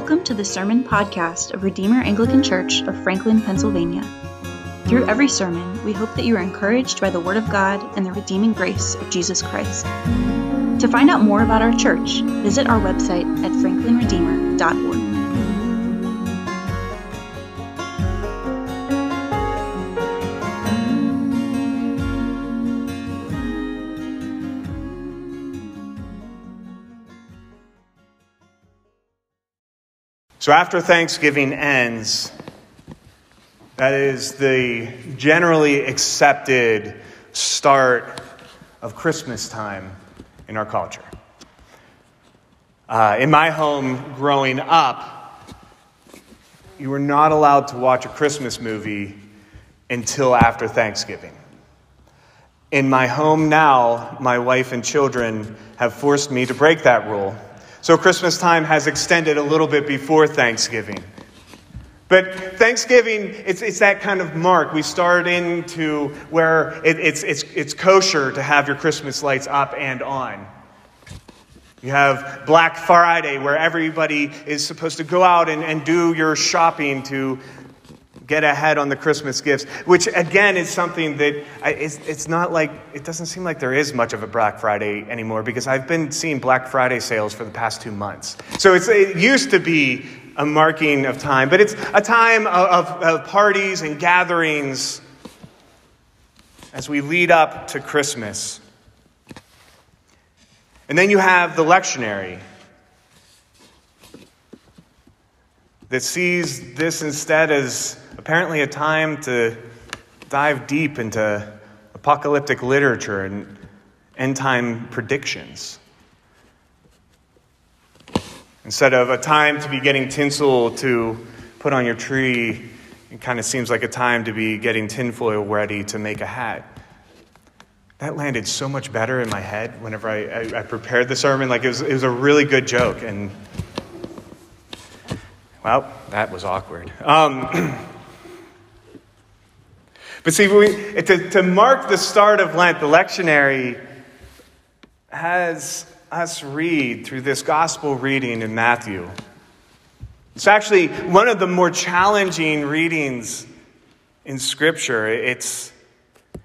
Welcome to the Sermon Podcast of Redeemer Anglican Church of Franklin, Pennsylvania. Through every sermon, we hope that you are encouraged by the Word of God and the redeeming grace of Jesus Christ. To find out more about our church, visit our website at franklinredeemer.org. So after Thanksgiving ends, that is the generally accepted start of Christmas time in our culture. Uh, in my home growing up, you were not allowed to watch a Christmas movie until after Thanksgiving. In my home now, my wife and children have forced me to break that rule so Christmas time has extended a little bit before Thanksgiving. But Thanksgiving, it's, it's that kind of mark. We start into where it, it's, it's, it's kosher to have your Christmas lights up and on. You have Black Friday, where everybody is supposed to go out and, and do your shopping to get ahead on the Christmas gifts, which again is something that I, it's, it's not like, it doesn't seem like there is much of a Black Friday anymore because I've been seeing Black Friday sales for the past two months. So it's, it used to be a marking of time, but it's a time of, of, of parties and gatherings as we lead up to Christmas. And then you have the lectionary that sees this instead as apparently a time to dive deep into apocalyptic literature and end time predictions. Instead of a time to be getting tinsel to put on your tree, it kind of seems like a time to be getting tinfoil ready to make a hat. That landed so much better in my head whenever I, I, I prepared the sermon. Like it was, it was a really good joke. And, well, that was awkward. Um, But see, we, to, to mark the start of Lent, the lectionary has us read through this gospel reading in Matthew. It's actually one of the more challenging readings in Scripture. It's,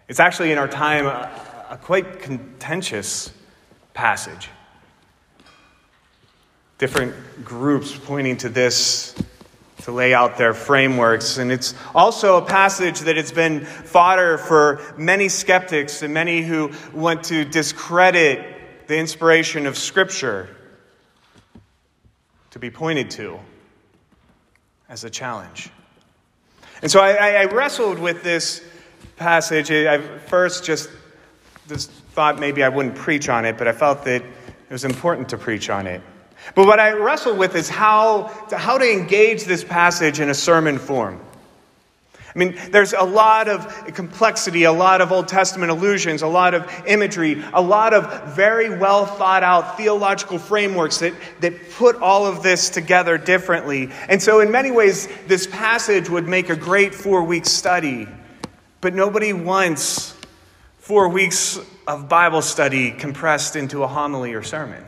it's actually in our time a, a quite contentious passage. Different groups pointing to this to lay out their frameworks. And it's also a passage that has been fodder for many skeptics and many who want to discredit the inspiration of Scripture to be pointed to as a challenge. And so I, I wrestled with this passage. I first just, just thought maybe I wouldn't preach on it, but I felt that it was important to preach on it. But what I wrestle with is how to, how to engage this passage in a sermon form. I mean, there's a lot of complexity, a lot of Old Testament allusions, a lot of imagery, a lot of very well thought out theological frameworks that, that put all of this together differently. And so, in many ways, this passage would make a great four week study, but nobody wants four weeks of Bible study compressed into a homily or sermon.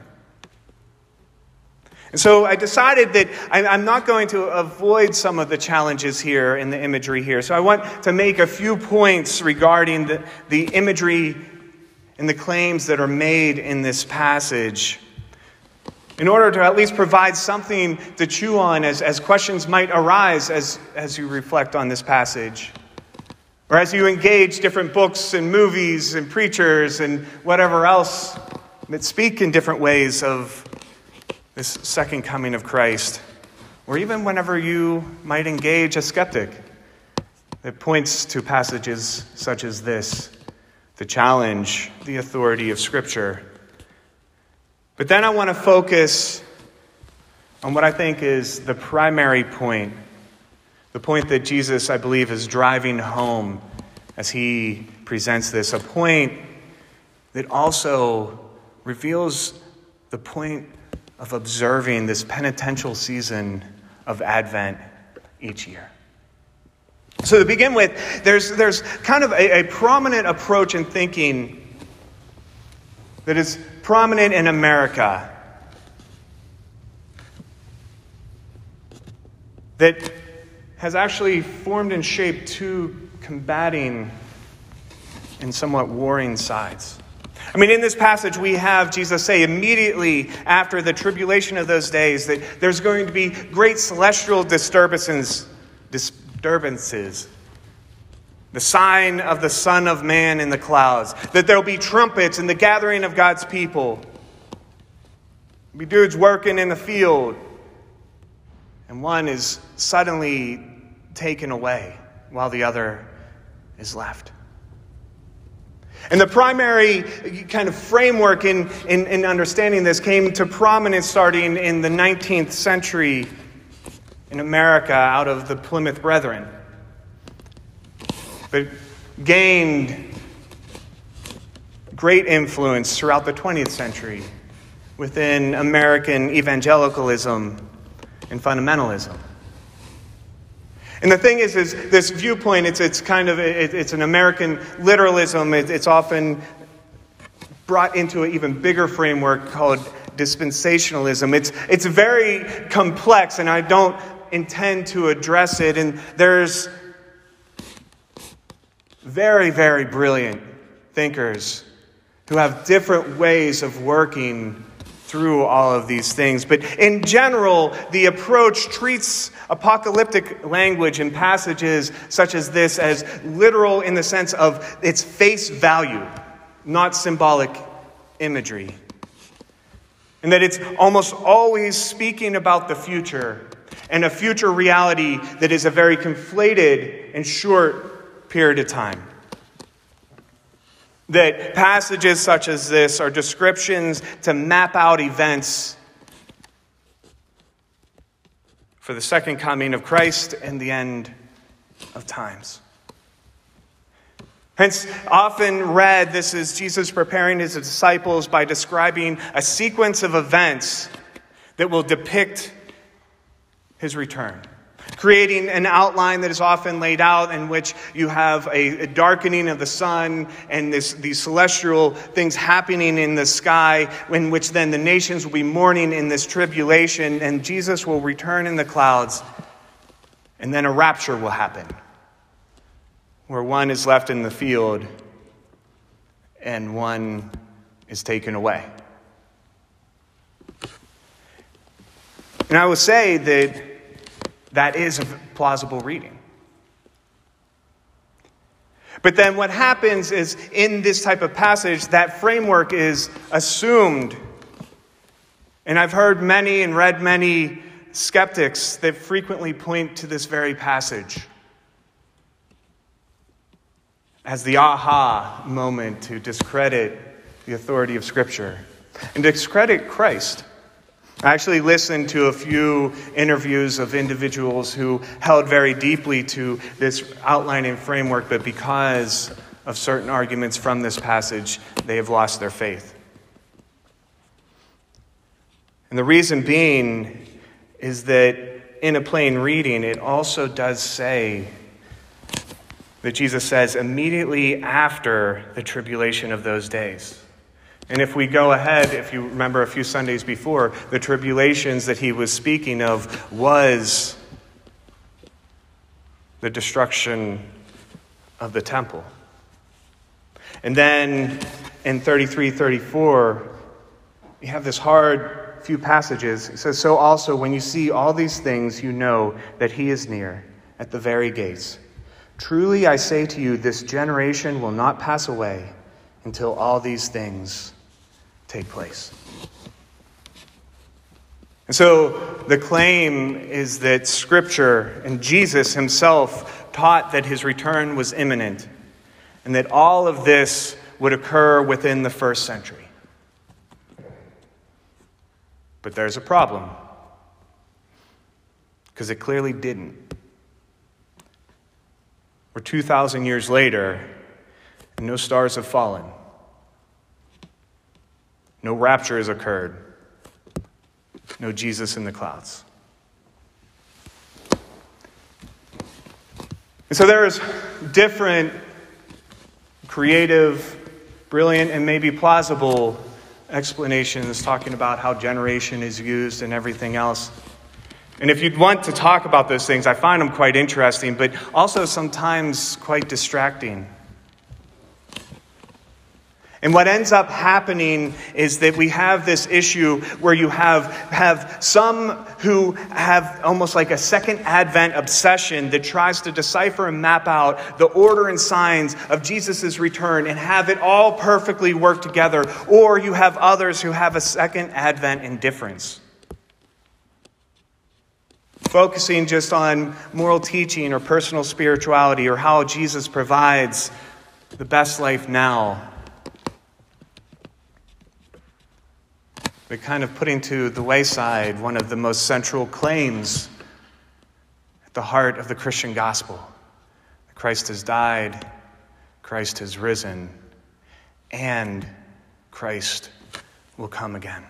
And so I decided that I'm not going to avoid some of the challenges here in the imagery here. So I want to make a few points regarding the, the imagery and the claims that are made in this passage in order to at least provide something to chew on as, as questions might arise as, as you reflect on this passage. Or as you engage different books and movies and preachers and whatever else that speak in different ways of this second coming of Christ, or even whenever you might engage a skeptic It points to passages such as this to challenge the authority of Scripture. But then I want to focus on what I think is the primary point, the point that Jesus, I believe, is driving home as he presents this, a point that also reveals the point of observing this penitential season of Advent each year. So, to begin with, there's, there's kind of a, a prominent approach in thinking that is prominent in America that has actually formed and shaped two combating and somewhat warring sides. I mean, in this passage, we have Jesus say immediately after the tribulation of those days that there's going to be great celestial disturbances, disturbances, the sign of the Son of Man in the clouds, that there'll be trumpets in the gathering of God's people. Be dudes working in the field, and one is suddenly taken away while the other is left. And the primary kind of framework in, in, in, understanding this came to prominence starting in the 19th century in America out of the Plymouth Brethren, but gained great influence throughout the 20th century within American evangelicalism and fundamentalism. And the thing is, is this viewpoint, it's, it's kind of, it, it's an American literalism. It, it's often brought into an even bigger framework called dispensationalism. It's, it's very complex, and I don't intend to address it. And there's very, very brilliant thinkers who have different ways of working through all of these things. But in general, the approach treats apocalyptic language in passages such as this as literal in the sense of its face value, not symbolic imagery. And that it's almost always speaking about the future and a future reality that is a very conflated and short period of time. That passages such as this are descriptions to map out events for the second coming of Christ and the end of times. Hence, often read, this is Jesus preparing his disciples by describing a sequence of events that will depict his return creating an outline that is often laid out in which you have a, a darkening of the sun and this, these celestial things happening in the sky, in which then the nations will be mourning in this tribulation, and Jesus will return in the clouds, and then a rapture will happen, where one is left in the field and one is taken away. And I will say that that is a plausible reading. But then what happens is in this type of passage, that framework is assumed. And I've heard many and read many skeptics that frequently point to this very passage as the aha moment to discredit the authority of Scripture and discredit Christ. I actually listened to a few interviews of individuals who held very deeply to this outlining framework, but because of certain arguments from this passage, they have lost their faith. And the reason being is that in a plain reading, it also does say that Jesus says immediately after the tribulation of those days. And if we go ahead, if you remember a few Sundays before, the tribulations that he was speaking of was the destruction of the temple. And then in 33 34, you have this hard few passages. It says, So also, when you see all these things, you know that he is near at the very gates. Truly I say to you, this generation will not pass away until all these things take place. And so the claim is that Scripture and Jesus himself taught that his return was imminent and that all of this would occur within the first century. But there's a problem because it clearly didn't. We're 2,000 years later, and no stars have fallen. No rapture has occurred. No Jesus in the clouds. And so there's different creative, brilliant, and maybe plausible explanations talking about how generation is used and everything else. And if you'd want to talk about those things, I find them quite interesting, but also sometimes quite distracting. And what ends up happening is that we have this issue where you have, have some who have almost like a second advent obsession that tries to decipher and map out the order and signs of Jesus' return and have it all perfectly work together. Or you have others who have a second advent indifference focusing just on moral teaching or personal spirituality or how Jesus provides the best life now. But kind of putting to the wayside one of the most central claims at the heart of the Christian gospel that Christ has died, Christ has risen, and Christ will come again.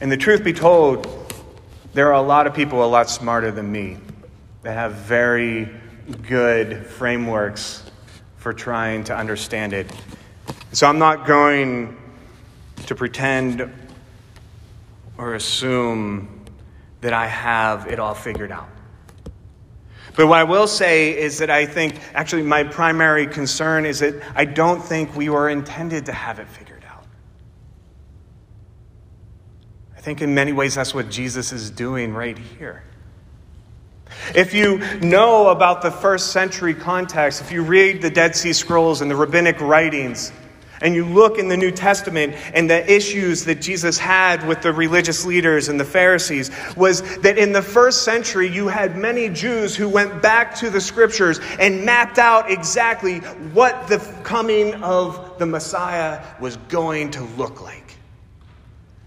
And the truth be told, there are a lot of people a lot smarter than me that have very good frameworks for trying to understand it. So I'm not going to pretend or assume that I have it all figured out. But what I will say is that I think, actually, my primary concern is that I don't think we were intended to have it figured out. I think in many ways that's what Jesus is doing right here. If you know about the first century context, if you read the Dead Sea Scrolls and the rabbinic writings, and you look in the New Testament and the issues that Jesus had with the religious leaders and the Pharisees, was that in the first century you had many Jews who went back to the scriptures and mapped out exactly what the coming of the Messiah was going to look like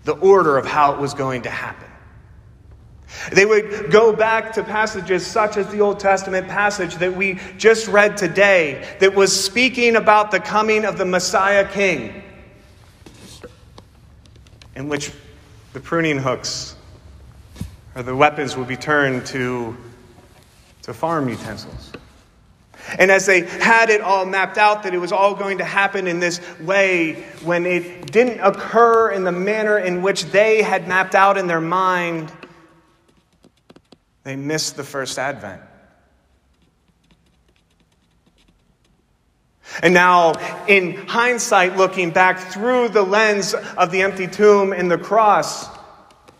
the order of how it was going to happen. They would go back to passages such as the Old Testament passage that we just read today, that was speaking about the coming of the Messiah King, in which the pruning hooks or the weapons would be turned to, to farm utensils. And as they had it all mapped out that it was all going to happen in this way, when it didn't occur in the manner in which they had mapped out in their mind, they missed the first advent. And now, in hindsight, looking back through the lens of the empty tomb and the cross,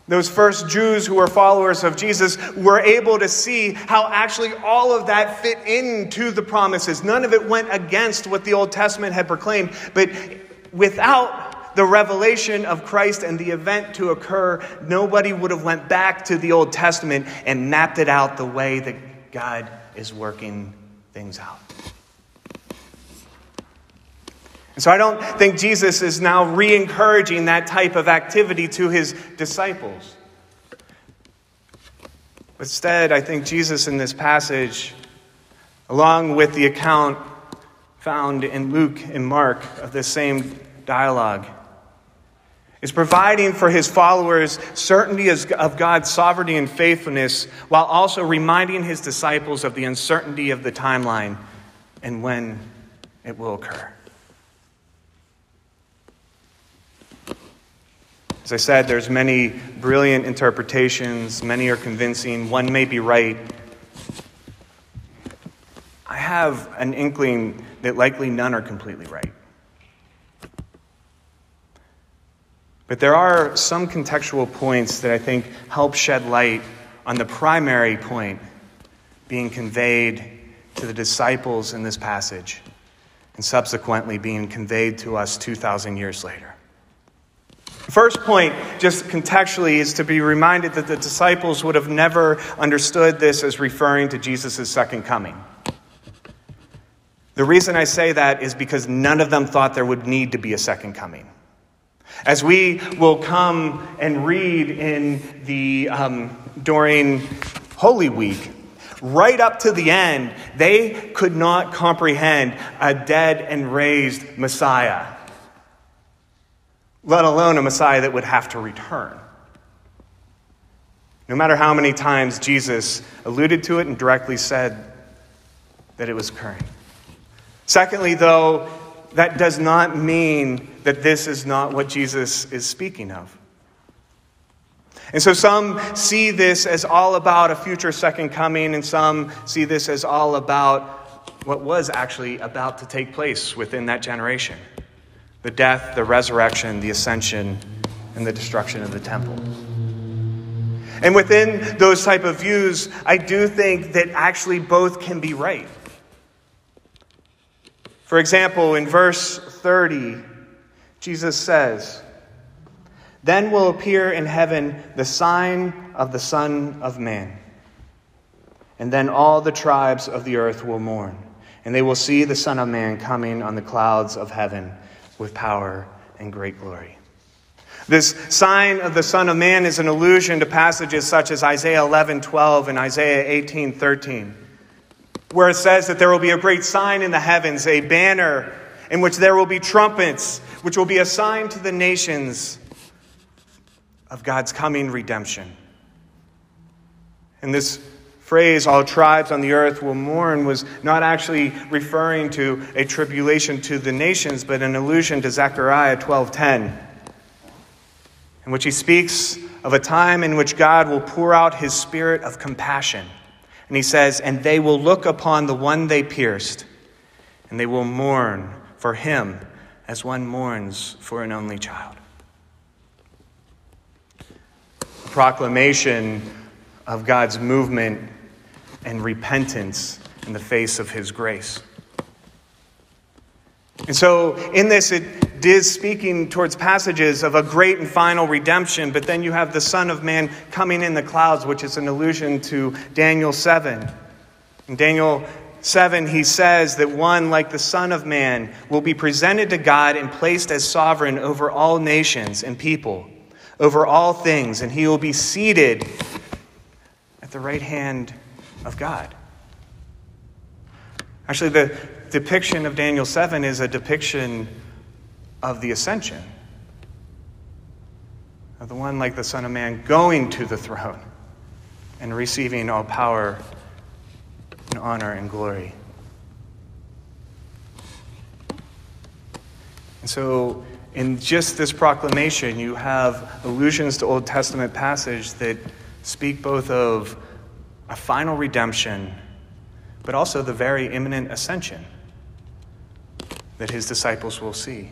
those first Jews who were followers of Jesus were able to see how actually all of that fit into the promises. None of it went against what the Old Testament had proclaimed, but without the revelation of Christ and the event to occur, nobody would have went back to the Old Testament and mapped it out the way that God is working things out. And so I don't think Jesus is now re encouraging that type of activity to his disciples. Instead, I think Jesus in this passage, along with the account found in Luke and Mark of the same dialogue, is providing for his followers certainty of God's sovereignty and faithfulness while also reminding his disciples of the uncertainty of the timeline and when it will occur. As I said, there's many brilliant interpretations, many are convincing, one may be right. I have an inkling that likely none are completely right. But there are some contextual points that I think help shed light on the primary point being conveyed to the disciples in this passage and subsequently being conveyed to us 2,000 years later. First point, just contextually, is to be reminded that the disciples would have never understood this as referring to Jesus' second coming. The reason I say that is because none of them thought there would need to be a second coming. As we will come and read in the um, during Holy Week, right up to the end, they could not comprehend a dead and raised Messiah let alone a Messiah that would have to return. No matter how many times Jesus alluded to it and directly said that it was occurring. Secondly, though, that does not mean that this is not what Jesus is speaking of. And so some see this as all about a future second coming, and some see this as all about what was actually about to take place within that generation the death, the resurrection, the ascension, and the destruction of the temple. And within those type of views, I do think that actually both can be right. For example, in verse 30, Jesus says, Then will appear in heaven the sign of the Son of Man. And then all the tribes of the earth will mourn, and they will see the Son of Man coming on the clouds of heaven with power and great glory. This sign of the Son of Man is an allusion to passages such as Isaiah 11 12 and Isaiah 18 13, where it says that there will be a great sign in the heavens, a banner in which there will be trumpets, which will be a sign to the nations of God's coming redemption. And this phrase, all tribes on the earth will mourn, was not actually referring to a tribulation to the nations, but an allusion to Zechariah 12:10 in which he speaks of a time in which God will pour out his spirit of compassion. And he says, And they will look upon the one they pierced, and they will mourn for him as one mourns for an only child. Proclamation of God's movement and repentance in the face of his grace. And so, in this, it is speaking towards passages of a great and final redemption, but then you have the Son of Man coming in the clouds, which is an allusion to Daniel 7. In Daniel 7, he says that one like the Son of Man will be presented to God and placed as sovereign over all nations and people, over all things, and he will be seated at the right hand of God. Actually, the depiction of Daniel 7 is a depiction of the ascension, of the one like the Son of Man going to the throne and receiving all power and honor and glory. And so, in just this proclamation, you have allusions to Old Testament passage that speak both of a final redemption, but also the very imminent ascension that his disciples will see.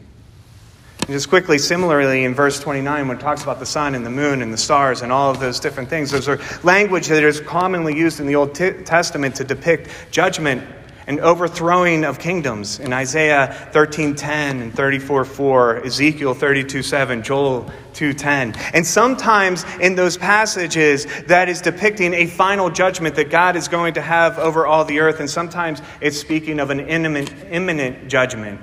And just quickly, similarly, in verse 29, when it talks about the sun and the moon and the stars and all of those different things, those are language that is commonly used in the Old Testament to depict judgment and overthrowing of kingdoms in Isaiah 13:10 and 34:4, Ezekiel 32:7, Joel 2:10. And sometimes in those passages that is depicting a final judgment that God is going to have over all the earth and sometimes it's speaking of an imminent, imminent judgment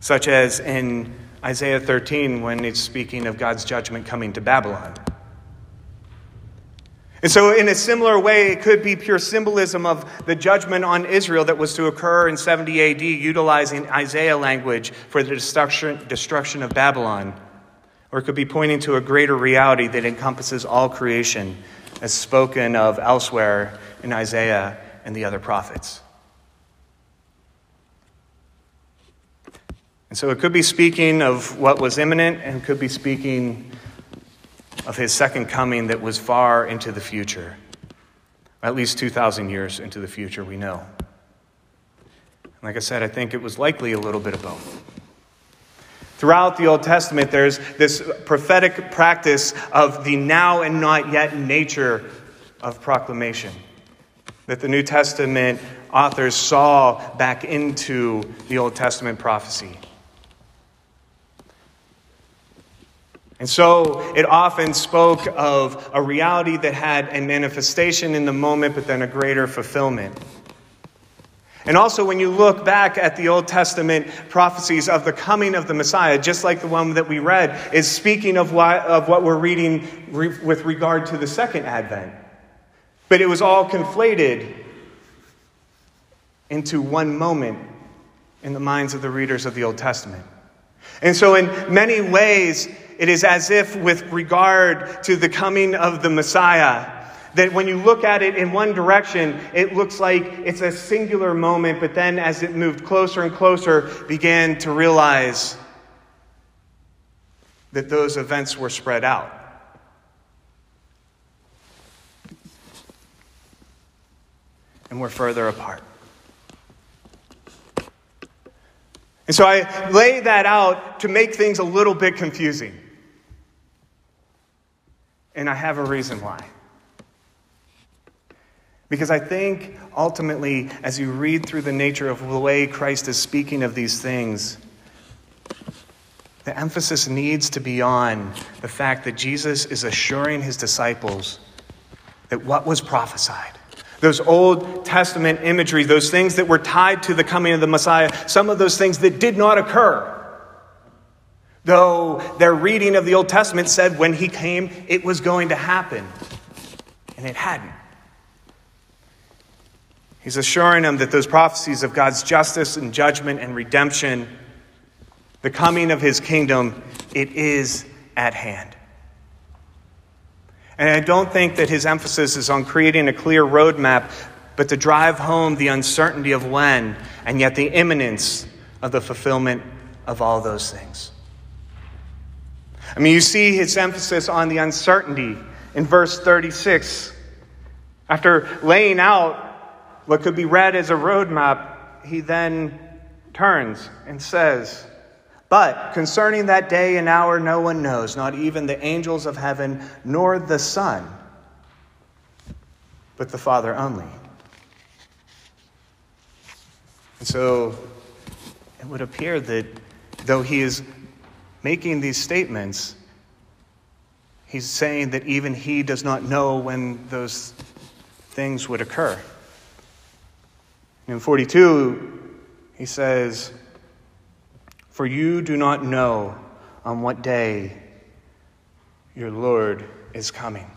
such as in Isaiah 13 when it's speaking of God's judgment coming to Babylon. And so, in a similar way, it could be pure symbolism of the judgment on Israel that was to occur in 70 AD, utilizing Isaiah language for the destruction, destruction of Babylon. Or it could be pointing to a greater reality that encompasses all creation, as spoken of elsewhere in Isaiah and the other prophets. And so it could be speaking of what was imminent and could be speaking of his second coming that was far into the future, at least 2,000 years into the future, we know. And Like I said, I think it was likely a little bit of both. Throughout the Old Testament, there's this prophetic practice of the now and not yet nature of proclamation that the New Testament authors saw back into the Old Testament prophecy. And so it often spoke of a reality that had a manifestation in the moment, but then a greater fulfillment. And also, when you look back at the Old Testament prophecies of the coming of the Messiah, just like the one that we read, is speaking of what, of what we're reading re- with regard to the second advent. But it was all conflated into one moment in the minds of the readers of the Old Testament. And so, in many ways, it is as if, with regard to the coming of the Messiah, that when you look at it in one direction, it looks like it's a singular moment, but then as it moved closer and closer, began to realize that those events were spread out. And we're further apart. And so I lay that out to make things a little bit confusing. And I have a reason why. Because I think ultimately, as you read through the nature of the way Christ is speaking of these things, the emphasis needs to be on the fact that Jesus is assuring his disciples that what was prophesied, those Old Testament imagery, those things that were tied to the coming of the Messiah, some of those things that did not occur. Though their reading of the Old Testament said when he came, it was going to happen, and it hadn't. He's assuring them that those prophecies of God's justice and judgment and redemption, the coming of his kingdom, it is at hand. And I don't think that his emphasis is on creating a clear roadmap, but to drive home the uncertainty of when and yet the imminence of the fulfillment of all those things. I mean, you see his emphasis on the uncertainty in verse 36. After laying out what could be read as a roadmap, he then turns and says, but concerning that day and hour, no one knows, not even the angels of heaven, nor the Son, but the Father only. And so it would appear that though he is making these statements, he's saying that even he does not know when those things would occur. In 42, he says, for you do not know on what day your Lord is coming.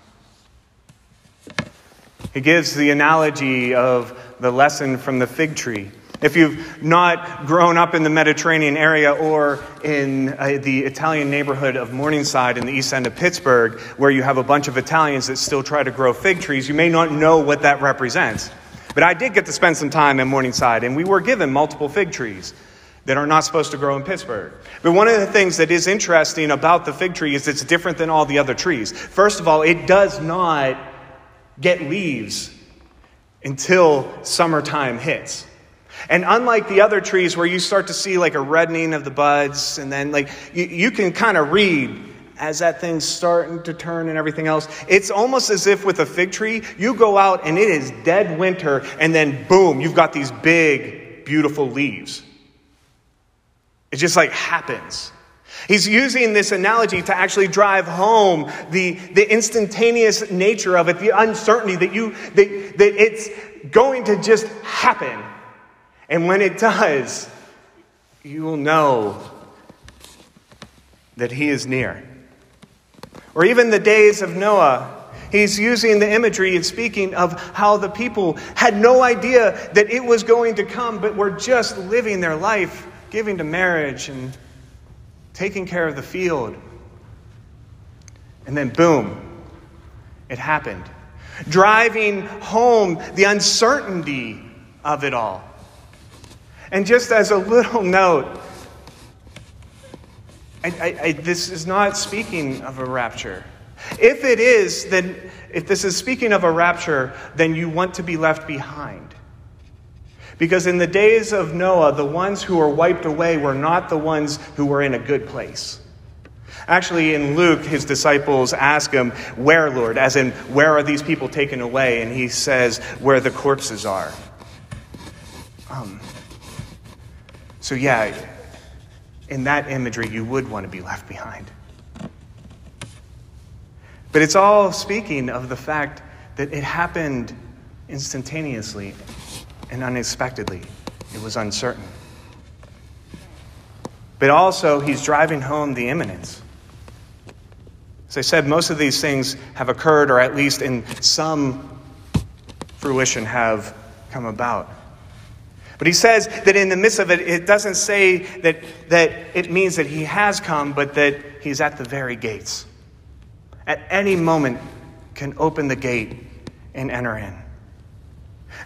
He gives the analogy of the lesson from the fig tree. If you've not grown up in the Mediterranean area or in uh, the Italian neighborhood of Morningside in the east end of Pittsburgh, where you have a bunch of Italians that still try to grow fig trees, you may not know what that represents. But I did get to spend some time in Morningside, and we were given multiple fig trees that are not supposed to grow in Pittsburgh. But one of the things that is interesting about the fig tree is it's different than all the other trees. First of all, it does not get leaves until summertime hits. And unlike the other trees where you start to see like a reddening of the buds, and then like you, you can kind of read as that thing's starting to turn and everything else, it's almost as if with a fig tree, you go out and it is dead winter, and then boom, you've got these big, beautiful leaves. It just like happens. He's using this analogy to actually drive home the, the instantaneous nature of it, the uncertainty that you that, that it's going to just happen. And when it does, you will know that he is near. Or even the days of Noah, He's using the imagery and speaking of how the people had no idea that it was going to come, but were just living their life giving to marriage and taking care of the field. And then, boom, it happened. Driving home the uncertainty of it all. And just as a little note, I, I, I, this is not speaking of a rapture. If it is, then if this is speaking of a rapture, then you want to be left behind. Because in the days of Noah, the ones who were wiped away were not the ones who were in a good place. Actually, in Luke, his disciples ask him, Where, Lord? As in, where are these people taken away? And he says, Where the corpses are. Um, so, yeah, in that imagery, you would want to be left behind. But it's all speaking of the fact that it happened instantaneously and unexpectedly. It was uncertain. But also, he's driving home the imminence. As I said, most of these things have occurred, or at least in some fruition have come about. But he says that in the midst of it, it doesn't say that, that it means that he has come, but that he's at the very gates. At any moment, can open the gate and enter in.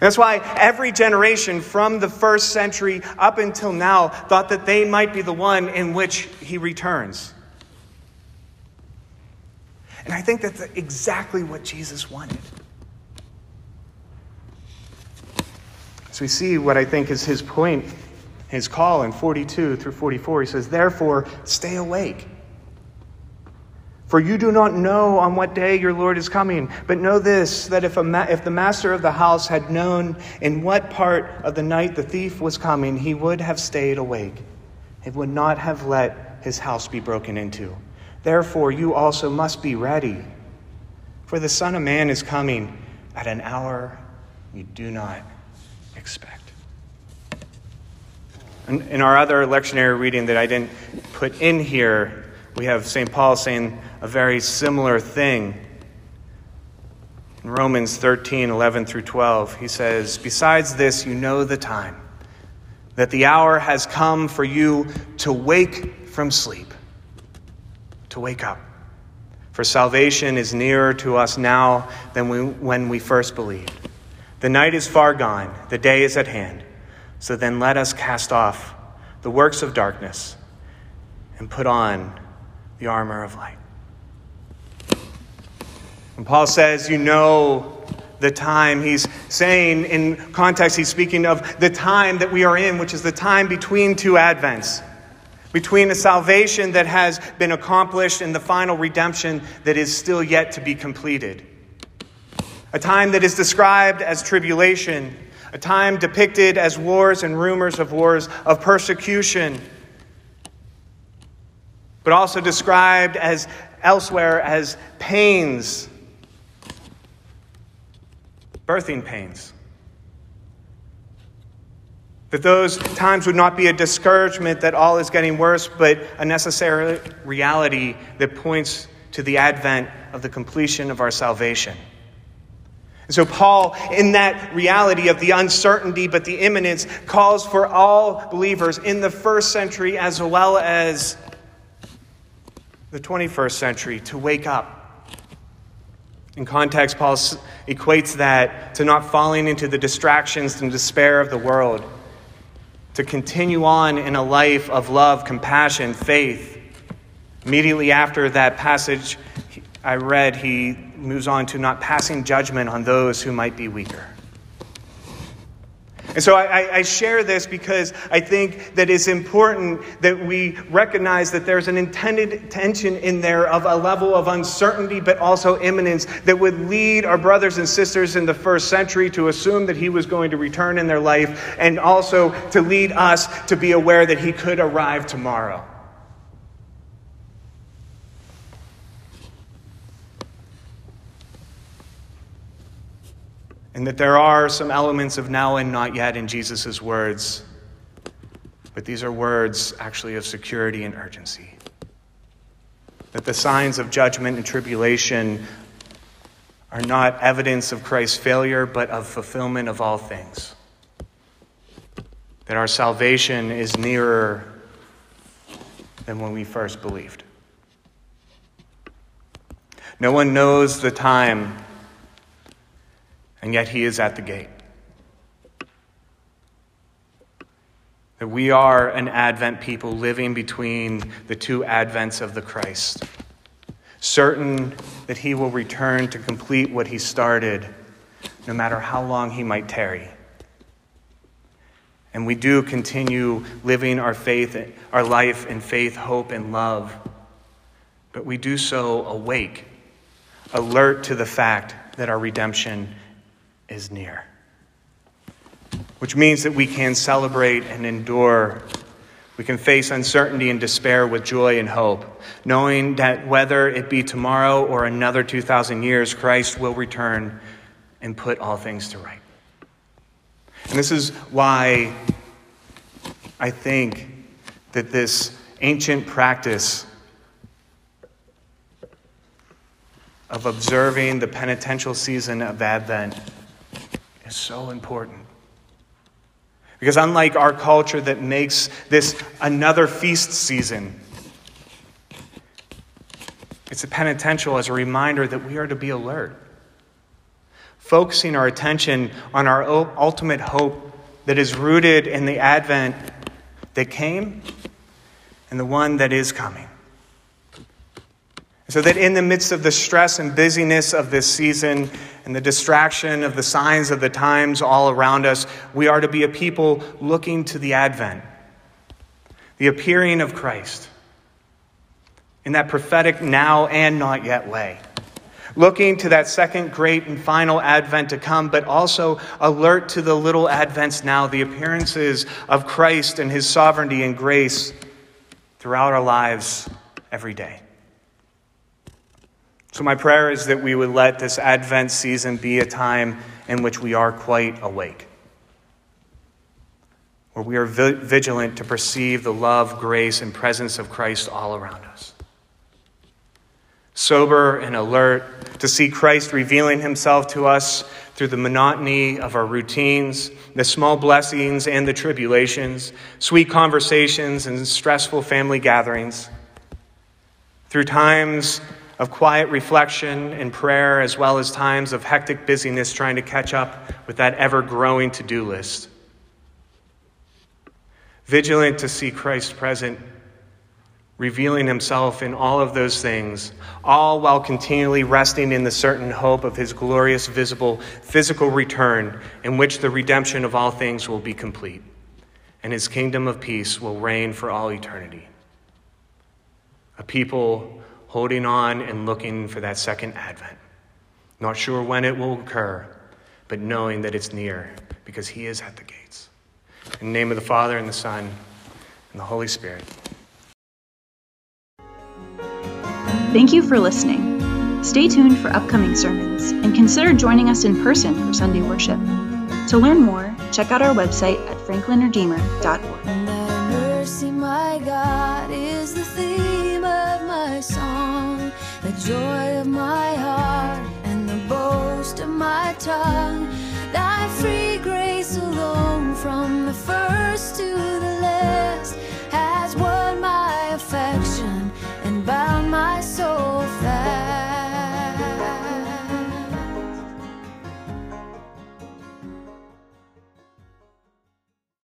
That's why every generation from the first century up until now thought that they might be the one in which he returns. And I think that's exactly what Jesus wanted. So we see what I think is his point, his call in 42 through 44. He says, Therefore, stay awake. For you do not know on what day your Lord is coming. But know this that if, ma- if the master of the house had known in what part of the night the thief was coming, he would have stayed awake. He would not have let his house be broken into. Therefore, you also must be ready. For the Son of Man is coming at an hour you do not expect. In, in our other lectionary reading that I didn't put in here, we have St. Paul saying a very similar thing. In Romans 13, 11 through 12, he says, Besides this, you know the time, that the hour has come for you to wake from sleep, to wake up. For salvation is nearer to us now than we, when we first believed. The night is far gone, the day is at hand. So then let us cast off the works of darkness and put on the armor of light. When Paul says, You know the time, he's saying in context, he's speaking of the time that we are in, which is the time between two advents, between a salvation that has been accomplished and the final redemption that is still yet to be completed. A time that is described as tribulation, a time depicted as wars and rumors of wars, of persecution, but also described as elsewhere as pains birthing pains. That those times would not be a discouragement that all is getting worse, but a necessary reality that points to the advent of the completion of our salvation. And so, Paul, in that reality of the uncertainty but the imminence, calls for all believers in the first century as well as the 21st century to wake up in context, Paul equates that to not falling into the distractions and despair of the world, to continue on in a life of love, compassion, faith. Immediately after that passage I read, he moves on to not passing judgment on those who might be weaker. And so I, I, share this because I think that it's important that we recognize that there's an intended tension in there of a level of uncertainty, but also imminence that would lead our brothers and sisters in the first century to assume that he was going to return in their life, and also to lead us to be aware that he could arrive tomorrow. And that there are some elements of now and not yet in Jesus' words, but these are words actually of security and urgency. That the signs of judgment and tribulation are not evidence of Christ's failure, but of fulfillment of all things. That our salvation is nearer than when we first believed. No one knows the time and yet he is at the gate. That we are an Advent people living between the two Advents of the Christ, certain that he will return to complete what he started, no matter how long he might tarry. And we do continue living our faith, our life in faith, hope, and love. But we do so awake, alert to the fact that our redemption is near. Which means that we can celebrate and endure. We can face uncertainty and despair with joy and hope, knowing that whether it be tomorrow or another 2,000 years, Christ will return and put all things to right. And this is why I think that this ancient practice of observing the penitential season of Advent is so important. Because unlike our culture that makes this another feast season, it's a penitential as a reminder that we are to be alert, focusing our attention on our ultimate hope that is rooted in the advent that came and the one that is coming. So that in the midst of the stress and busyness of this season and the distraction of the signs of the times all around us, we are to be a people looking to the Advent, the appearing of Christ, in that prophetic now and not yet way. Looking to that second great and final advent to come, but also alert to the little advents now, the appearances of Christ and his sovereignty and grace throughout our lives every day. So, my prayer is that we would let this Advent season be a time in which we are quite awake, where we are vigilant to perceive the love, grace, and presence of Christ all around us. Sober and alert to see Christ revealing himself to us through the monotony of our routines, the small blessings and the tribulations, sweet conversations and stressful family gatherings, through times of quiet reflection and prayer, as well as times of hectic busyness trying to catch up with that ever growing to do list. Vigilant to see Christ present, revealing himself in all of those things, all while continually resting in the certain hope of his glorious, visible, physical return, in which the redemption of all things will be complete, and his kingdom of peace will reign for all eternity. A people holding on and looking for that second advent. Not sure when it will occur, but knowing that it's near because He is at the gates. In the name of the Father, and the Son, and the Holy Spirit. Thank you for listening. Stay tuned for upcoming sermons and consider joining us in person for Sunday worship. To learn more, check out our website at franklinredeemer.org joy of my heart and the boast of my tongue. Thy free grace alone, from the first to the last, has won my affection and bound my soul fast.